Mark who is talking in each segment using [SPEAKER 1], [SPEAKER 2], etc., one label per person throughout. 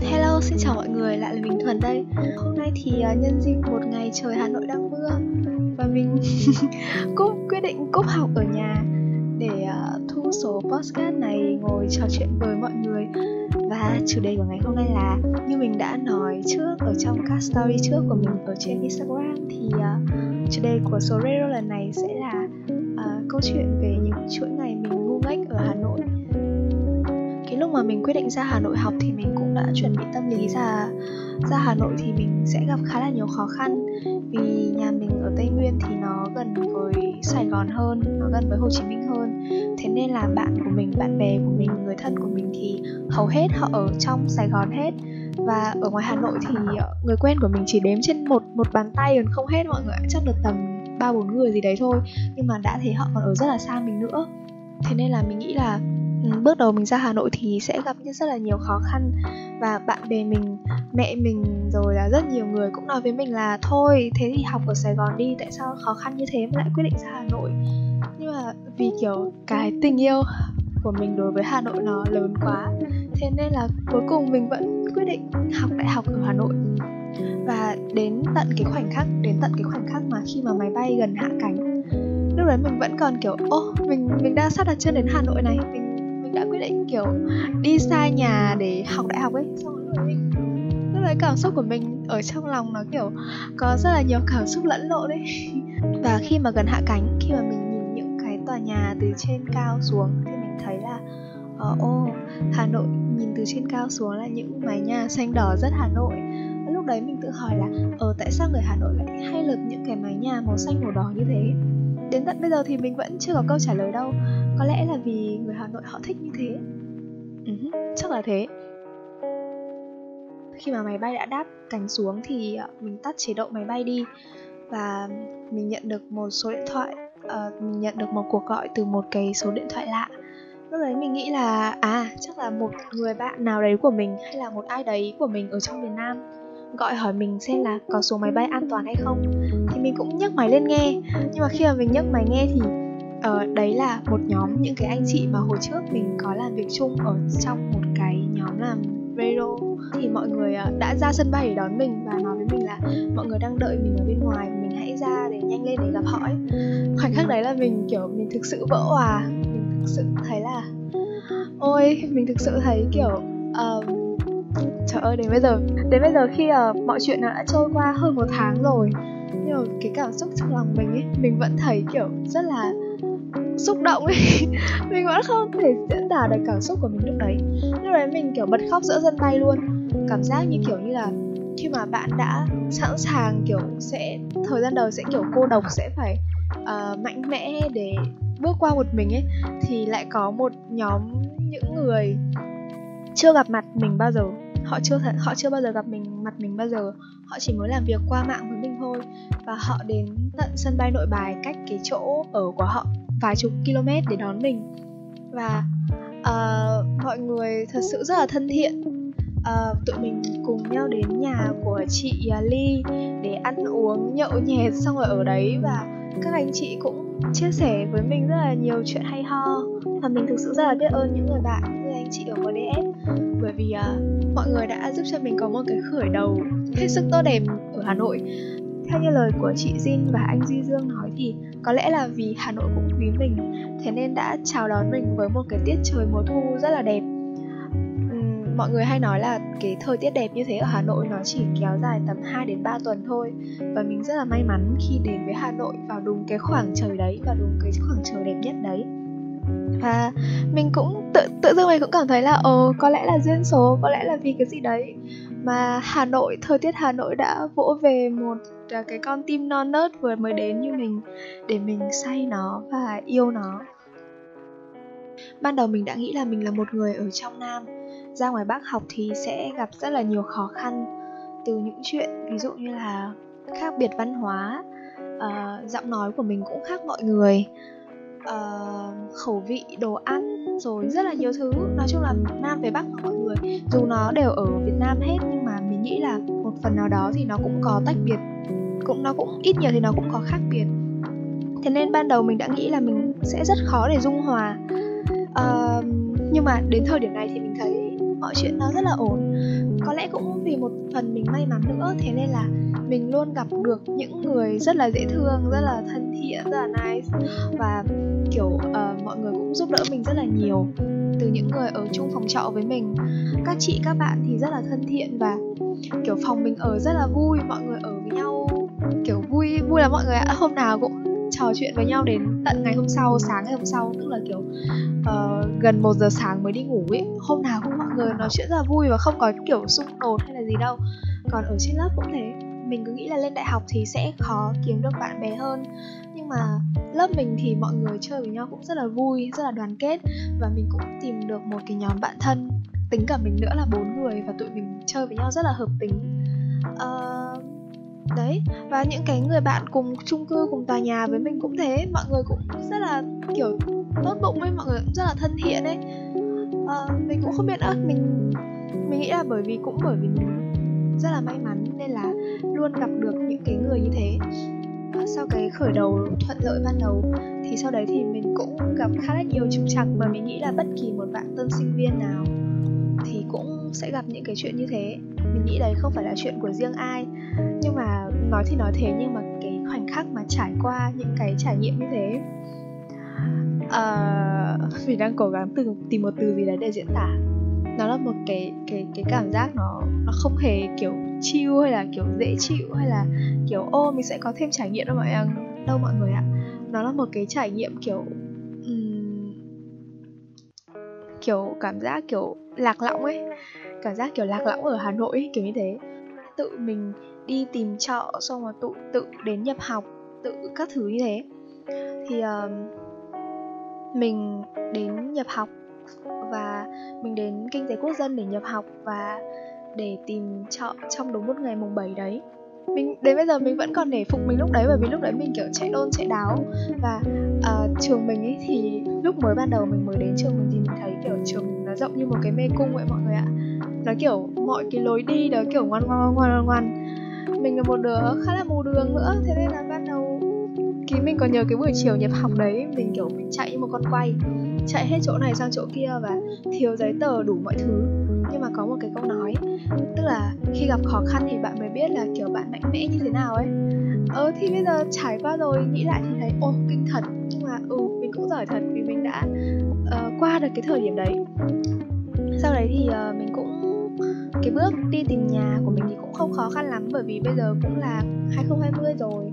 [SPEAKER 1] Hello, xin chào mọi người, lại là mình Thuần đây. Hôm nay thì ờ, nhân dịp một ngày trời Hà Nội đang mưa. Và mình cũng quyết định cúp học ở nhà Để ờ, thu số podcast này ngồi trò chuyện với mọi người. Và chủ đề của ngày hôm nay là Như mình đã nói trước ở trong các story trước của mình ở trên Instagram Thì ờ, chủ đề của số radio lần này sẽ là uh, câu chuyện về những chuỗi ngày mình ngu ngách ở Hà Nội mà mình quyết định ra Hà Nội học thì mình cũng đã chuẩn bị tâm lý ra ra Hà Nội thì mình sẽ gặp khá là nhiều khó khăn. Vì nhà mình ở Tây Nguyên thì nó gần với Sài Gòn hơn, nó gần với Hồ Chí Minh hơn. Thế nên là bạn của mình, bạn bè của mình, người thân của mình thì hầu hết họ ở trong Sài Gòn hết. Và ở ngoài Hà Nội thì ờ, người quen của mình chỉ đếm trên một một bàn tay còn không hết mọi người chắc được tầm ba bốn người gì đấy thôi. Nhưng mà đã thấy họ còn ở rất là xa mình nữa. Thế nên là mình nghĩ là bước đầu mình ra Hà Nội thì sẽ gặp rất là nhiều khó khăn. Và bạn bè mình, mẹ mình rồi là rất nhiều người cũng nói với mình là thôi thế thì học ở Sài Gòn đi tại sao khó khăn như thế mà lại quyết định ra Hà Nội? Nhưng mà vì kiểu cái tình yêu của mình đối với Hà Nội nó lớn quá thế nên là cuối cùng mình vẫn quyết định học đại học ở Hà Nội. Và đến tận cái khoảnh khắc đến tận cái khoảnh khắc mà khi mà máy bay gần hạ cánh lúc đấy mình vẫn còn kiểu ô mình mình đang sắp đặt chân đến Hà Nội này mình đã quyết định kiểu đi xa nhà để học đại học ấy. Xong rồi mình lúc đấy cảm xúc của mình ở trong lòng nó kiểu có rất là nhiều cảm xúc lẫn lộn đấy và khi mà gần hạ cánh khi mà mình nhìn những cái tòa nhà từ trên cao xuống thì mình thấy là ờ, ô Hà Nội nhìn từ trên cao xuống là những mái nhà xanh đỏ rất Hà Nội. Lúc đấy mình tự hỏi là ờ tại sao người Hà Nội lại hay lượt những cái mái nhà màu xanh màu đỏ như thế? Đến tận bây giờ thì mình vẫn chưa có câu trả lời đâu có lẽ là vì người hà nội họ thích như thế. Uh-huh, chắc là thế. Khi mà máy bay đã đáp cánh xuống thì ờ, mình tắt chế độ máy bay đi và mình nhận được một số điện thoại uh, mình nhận được một cuộc gọi từ một cái số điện thoại lạ. Lúc đấy mình nghĩ là à chắc là một người bạn nào đấy của mình hay là một ai đấy của mình ở trong miền nam gọi hỏi mình xem là có số máy bay an toàn hay không. Thì mình cũng nhấc máy lên nghe. Nhưng mà khi mà mình nhấc máy nghe thì ờ, đấy là một nhóm những cái anh chị mà hồi trước mình có làm việc chung ở trong một cái nhóm làm radio thì mọi người ờ, đã ra sân bay để đón mình và nói với mình là mọi người đang đợi mình ở bên ngoài mình hãy ra để nhanh lên để gặp họ ấy. khoảnh khắc đấy là mình kiểu mình thực sự vỡ hòa mình thực sự thấy là ôi mình thực sự thấy kiểu uh, trời ơi đến bây giờ đến bây giờ khi uh, mọi chuyện đã trôi qua hơn một tháng rồi nhưng mà cái cảm xúc trong lòng mình ấy mình vẫn thấy kiểu rất là xúc động ấy. Mình vẫn không thể diễn tả được cảm xúc của mình lúc đấy. Lúc đấy mình kiểu bật khóc giữa sân bay luôn. Cảm giác như kiểu như là khi mà bạn đã sẵn sàng kiểu sẽ thời gian đầu sẽ kiểu cô độc sẽ phải uh, mạnh mẽ để bước qua một mình ấy thì lại có một nhóm những người chưa gặp mặt mình bao giờ. Họ chưa th- họ chưa bao giờ gặp mình mặt mình bao giờ. Họ chỉ mới làm việc qua mạng với mình thôi và họ đến tận sân bay nội bài cách cái chỗ ở của họ vài chục km để đón mình. Và uh, mọi người thật sự rất là thân thiện. Uh, tụi mình cùng nhau đến nhà của chị ờ, ly để ăn uống nhậu nhẹt xong rồi ở đấy. Và các anh chị cũng chia sẻ với mình rất là nhiều chuyện hay ho. Và mình thực sự rất là biết ơn những người bạn những người anh chị ở MDS bởi vì uh, mọi người đã giúp cho mình có một cái khởi đầu hết sức tốt đẹp ở Hà Nội theo như lời của chị Jin và anh Duy Dương nói thì có lẽ là vì Hà Nội cũng quý mình thế nên đã chào đón mình với một cái tiết trời mùa thu rất là đẹp. Uhm, mọi người hay nói là cái thời tiết đẹp như thế ở Hà Nội nó chỉ kéo dài tầm 2 đến 3 tuần thôi. Và mình rất là may mắn khi đến với Hà Nội vào đúng cái khoảng trời đấy và đúng cái khoảng trời đẹp nhất đấy và mình cũng tự tự dưng mình cũng cảm thấy là ồ có lẽ là duyên số có lẽ là vì cái gì đấy. Mà Hà Nội thời tiết Hà Nội đã vỗ về một à, cái con tim non nớt vừa mới đến như mình để mình say nó và yêu nó. Ban đầu mình đã nghĩ là mình là một người ở trong Nam ra ngoài Bắc học thì sẽ gặp rất là nhiều khó khăn từ những chuyện ví dụ như là khác biệt văn hóa uh, giọng nói của mình cũng khác mọi người uh, khẩu vị đồ ăn rồi rất là nhiều thứ. Nói chung là nam về bắc mọi người dù nó đều ở việt nam hết nhưng mà mình nghĩ là một phần nào đó thì nó cũng có tách biệt cũng nó cũng ít nhiều thì nó cũng có khác biệt. Thế nên ban đầu mình đã nghĩ là mình sẽ rất khó để dung hòa. Uh, nhưng mà đến thời điểm này thì mình thấy mọi chuyện nó rất là ổn có lẽ cũng vì một phần mình may mắn nữa thế nên là mình luôn gặp được những người rất là dễ thương rất là thân thiện rất là nice. Và kiểu uh, mọi người cũng giúp đỡ mình rất là nhiều từ những người ở chung phòng trọ với mình. Các chị các bạn thì rất là thân thiện và kiểu phòng mình ở rất là vui mọi người ở với nhau kiểu vui vui là mọi người ạ. Hôm nào cũng trò chuyện với nhau đến tận ngày hôm sau sáng ngày hôm sau. Tức là kiểu uh, gần một giờ sáng mới đi ngủ ấy hôm nào cũng mọi người nói chuyện rất là vui và không có kiểu xung đột hay là gì đâu. Còn ở trên lớp cũng thế. Mình cứ nghĩ là lên đại học thì sẽ khó kiếm được bạn bè hơn. Nhưng mà lớp mình thì mọi người chơi với nhau cũng rất là vui rất là đoàn kết. Và mình cũng tìm được một cái nhóm bạn thân tính cả mình nữa là bốn người và tụi mình chơi với nhau rất là hợp tính. Uh, đấy và những cái người bạn cùng chung cư cùng tòa nhà với mình cũng thế. Mọi người cũng rất là kiểu tốt bụng với mọi người cũng rất là thân thiện ấy. À, mình cũng không biết nữa. Mình mình nghĩ là bởi vì cũng bởi vì mình rất là may mắn nên là luôn gặp được những cái người như thế. Sau cái khởi đầu thuận lợi ban đầu thì sau đấy thì mình cũng gặp khá là nhiều trục trặc mà mình nghĩ là bất kỳ một bạn tân sinh viên nào thì cũng sẽ gặp những cái chuyện như thế. Mình nghĩ đấy không phải là chuyện của riêng ai. Nhưng mà nói thì nói thế nhưng mà cái khoảnh khắc mà trải qua những cái trải nghiệm như thế uh, mình đang cố gắng tìm tìm một từ gì đấy để diễn tả. Nó là một cái cái cái cảm giác nó nó không hề kiểu chill hay là kiểu dễ chịu hay là kiểu ô mình sẽ có thêm trải nghiệm đâu mọi người đâu mọi người ạ. Nó là một cái trải nghiệm kiểu um, kiểu cảm giác kiểu lạc lõng ấy cảm giác kiểu lạc lõng ở hà nội ấy, kiểu như thế tự mình đi tìm trọ xong rồi tự tự đến nhập học tự các thứ như thế. Thì uh, mình đến nhập học và mình đến kinh tế quốc dân để nhập học và để tìm trọ trong đúng một ngày mùng 7 đấy. Mình đến bây giờ mình vẫn còn để phục mình lúc đấy bởi vì lúc đấy mình kiểu chạy đôn chạy đáo. Và uh, trường mình ấy thì lúc mới ban đầu mình mới đến trường mình thì mình thấy kiểu trường nó rộng như một cái mê cung vậy mọi người ạ. Nó kiểu mọi cái lối đi đó kiểu ngoan ngoan ngoan ngoan mình là một đứa khá là mù đường nữa, thế nên là ban đầu ký mình còn nhớ cái buổi chiều nhập học đấy, mình kiểu mình chạy như một con quay, chạy hết chỗ này sang chỗ kia và thiếu giấy tờ đủ mọi thứ. Nhưng mà có một cái câu nói, tức là khi gặp khó khăn thì bạn mới biết là kiểu bạn mạnh mẽ như thế nào ấy. Ờ thì bây giờ trải qua rồi, nghĩ lại thì thấy, ô, kinh thật. Nhưng mà ừ mình cũng giỏi thật vì mình đã uh, qua được cái thời điểm đấy. Sau đấy thì uh, mình cũng cái bước đi tìm nhà của mình thì cũng không khó khăn lắm bởi vì bây giờ cũng là 2020 rồi.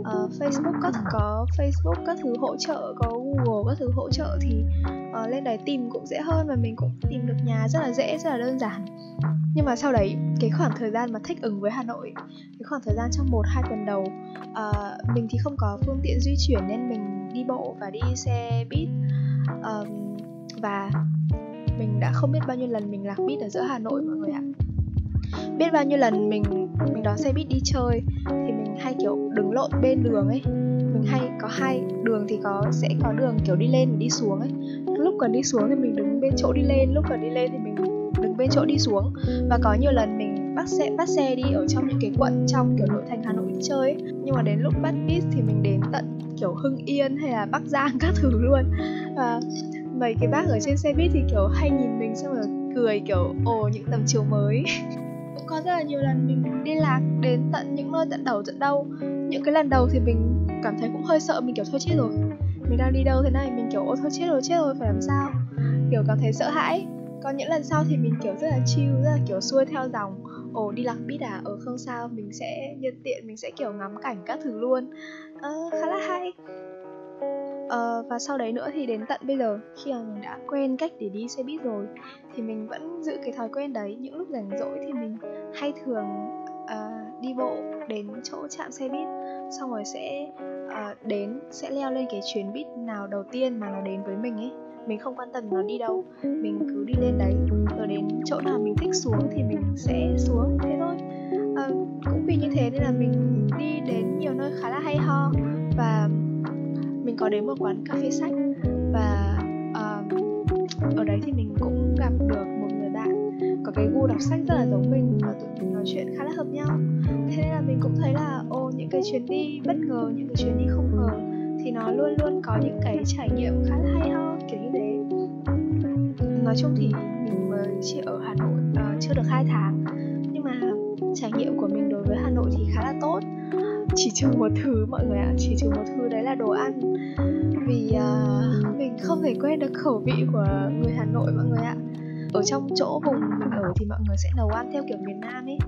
[SPEAKER 1] Uh, Facebook có có Facebook các thứ hỗ trợ có Google các thứ hỗ trợ thì uh, lên đấy tìm cũng dễ hơn và mình cũng tìm được nhà rất là dễ rất là đơn giản. Nhưng mà sau đấy cái khoảng thời gian mà thích ứng với Hà Nội cái khoảng thời gian trong một hai tuần đầu uh, mình thì không có phương tiện di chuyển nên mình đi bộ và đi xe buýt um, và mình đã không biết bao nhiêu lần mình lạc bít ở giữa Hà Nội mọi người ạ. Biết bao nhiêu lần mình mình đón xe buýt đi chơi thì mình hay kiểu đứng lộn bên đường ấy. Mình hay có hai đường thì có sẽ có đường kiểu đi lên và đi xuống ấy. Lúc cần đi xuống thì mình đứng bên chỗ đi lên lúc cần đi lên thì mình đứng bên chỗ đi xuống. Và có nhiều lần mình bắt xe bắt xe đi ở trong những cái quận trong kiểu nội thành Hà Nội đi chơi ấy. nhưng mà đến lúc bắt bus thì mình đến tận kiểu Hưng Yên hay là Bắc Giang các thứ luôn. Và mấy cái bác ở trên xe buýt thì kiểu hay nhìn mình xong rồi cười kiểu, ồ, những tầm chiều mới. Cũng có rất là nhiều lần mình đi lạc đến tận những nơi tận đầu, tận đâu. Những cái lần đầu thì mình cảm thấy cũng hơi sợ, mình kiểu, thôi chết rồi, mình đang đi đâu thế này? Mình kiểu ôi thôi chết rồi chết rồi, phải làm sao? Kiểu cảm thấy sợ hãi. Còn những lần sau thì mình kiểu rất là chill, rất là kiểu xuôi theo dòng ồ đi lạc bít à? Ở không sao mình sẽ nhân tiện mình sẽ kiểu ngắm cảnh các thứ luôn. À, khá là hay. Uh, và sau đấy nữa thì đến tận bây giờ khi mà mình đã quen cách để đi xe buýt rồi thì mình vẫn giữ cái thói quen đấy. Những lúc rảnh rỗi thì mình hay thường uh, đi bộ đến chỗ chạm xe buýt xong rồi sẽ uh, đến sẽ leo lên cái chuyến buýt nào đầu tiên mà nó đến với mình ấy mình không quan tâm nó đi đâu. Mình cứ đi lên đấy. Rồi đến chỗ nào mình thích xuống thì mình sẽ xuống. Thế thôi. À, cũng vì như thế nên là mình đi đến nhiều nơi khá là hay ho. Và mình có đến một quán cà phê sách. Và uh, ở đấy thì mình cũng gặp được một người bạn. Có cái gu đọc sách rất là giống mình và tụi mình nói chuyện khá là hợp nhau. Thế nên là mình cũng thấy là ô những cái chuyến đi bất ngờ những cái chuyến đi không ngờ thì nó luôn luôn có những cái trải nghiệm khá là hay ho nói chung thì mình mới chỉ ở Hà Nội uh, chưa được 2 tháng. Nhưng mà trải nghiệm của mình đối với Hà Nội thì khá là tốt. Chỉ trừ một thứ mọi người ạ chỉ trừ một thứ đấy là đồ ăn. Vì uh, mình không thể quên được khẩu vị của người Hà Nội mọi người ạ. Ở trong chỗ vùng mình ở thì mọi người sẽ nấu ăn theo kiểu miền Nam ấy.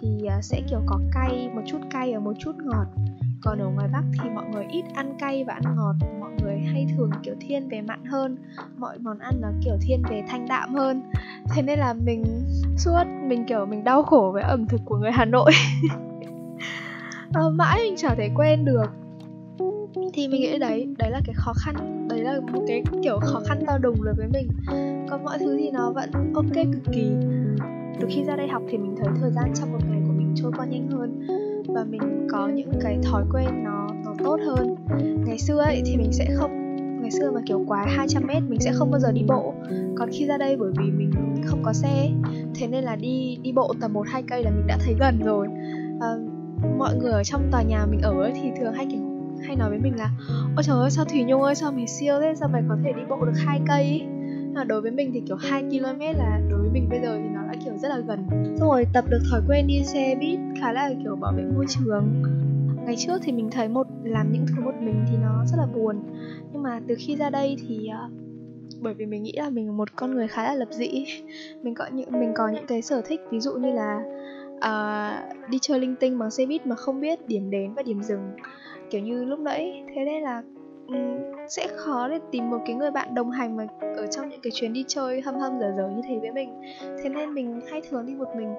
[SPEAKER 1] Thì uh, sẽ kiểu có cay một chút cay và một chút ngọt còn ở ngoài Bắc thì mọi người ít ăn cay và ăn ngọt. Mọi người hay thường kiểu thiên về mặn hơn. Mọi món ăn nó kiểu thiên về thanh đạm hơn. Thế nên là mình suốt mình kiểu mình đau khổ với ẩm thực của người Hà Nội. À, mãi mình chẳng thể quen được. Thì mình nghĩ đấy đấy là cái khó khăn đấy là một cái kiểu khó khăn to đùng đối với mình. Còn mọi thứ thì nó vẫn ok cực kỳ. Từ khi ra đây học thì mình thấy thời gian trong một ngày của mình trôi qua nhanh hơn và mình có những cái thói quen nó nó tốt hơn. Ngày xưa ấy thì mình sẽ không ngày xưa mà kiểu quá 200 mét mình sẽ không bao giờ đi bộ. Còn khi ra đây bởi vì mình không có xe thế nên là đi đi bộ tầm một hai cây là mình đã thấy gần rồi. À, mọi người ở trong tòa nhà mình ở ấy thì thường hay kiểu hay nói với mình là ôi trời ơi sao thủy nhung ơi sao mày siêu thế? Sao mày có thể đi bộ được hai cây? ấy là đối với mình thì kiểu 2 km là đối với mình bây giờ thì nó đã kiểu rất là gần. Xong rồi tập được thói quen đi xe buýt khá là kiểu bảo vệ môi trường. Ngày trước thì mình thấy một làm những thứ một mình thì nó rất là buồn. Nhưng mà từ khi ra đây thì uh, bởi vì mình nghĩ là mình là một con người khá là lập dị. Mình có những mình có những cái sở thích ví dụ như là uh, đi chơi linh tinh bằng xe buýt mà không biết điểm đến và điểm dừng. Kiểu như lúc nãy thế nên là Ừ, sẽ khó để tìm một cái người bạn đồng hành mà ở trong những cái chuyến đi chơi hâm hâm dở dở như thế với mình. Thế nên mình hay thường đi một mình.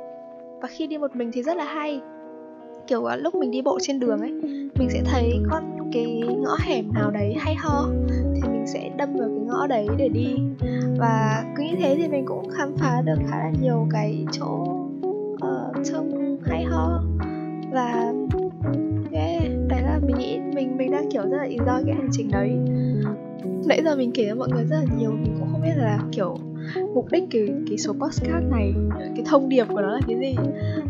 [SPEAKER 1] Và khi đi một mình thì rất là hay. Kiểu à, lúc mình đi bộ trên đường ấy mình sẽ thấy con cái ngõ hẻm nào đấy hay ho thì mình sẽ đâm vào cái ngõ đấy để đi. Và cứ như thế thì mình cũng khám phá được khá là nhiều cái chỗ uh, trông hay ho. Và nghĩ mình mình đang kiểu rất là enjoy cái hành trình đấy. Nãy giờ mình kể cho mọi người rất là nhiều mình cũng không biết là kiểu mục đích cái cái số podcast này cái thông điệp của nó là cái gì.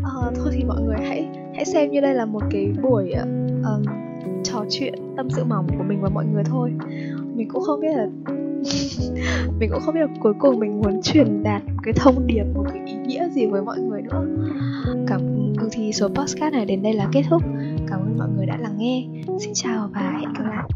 [SPEAKER 1] À, thôi thì mọi người hãy hãy xem như đây là một cái buổi um, trò chuyện tâm sự mỏng của mình và mọi người thôi. Mình cũng không biết là mình cũng không biết là cuối cùng mình muốn truyền đạt một cái thông điệp một cái nghĩa gì với mọi người nữa. Cảm ơn thì số podcast này đến đây là kết thúc. Cảm ơn mọi người đã lắng nghe. Xin chào và hẹn gặp lại.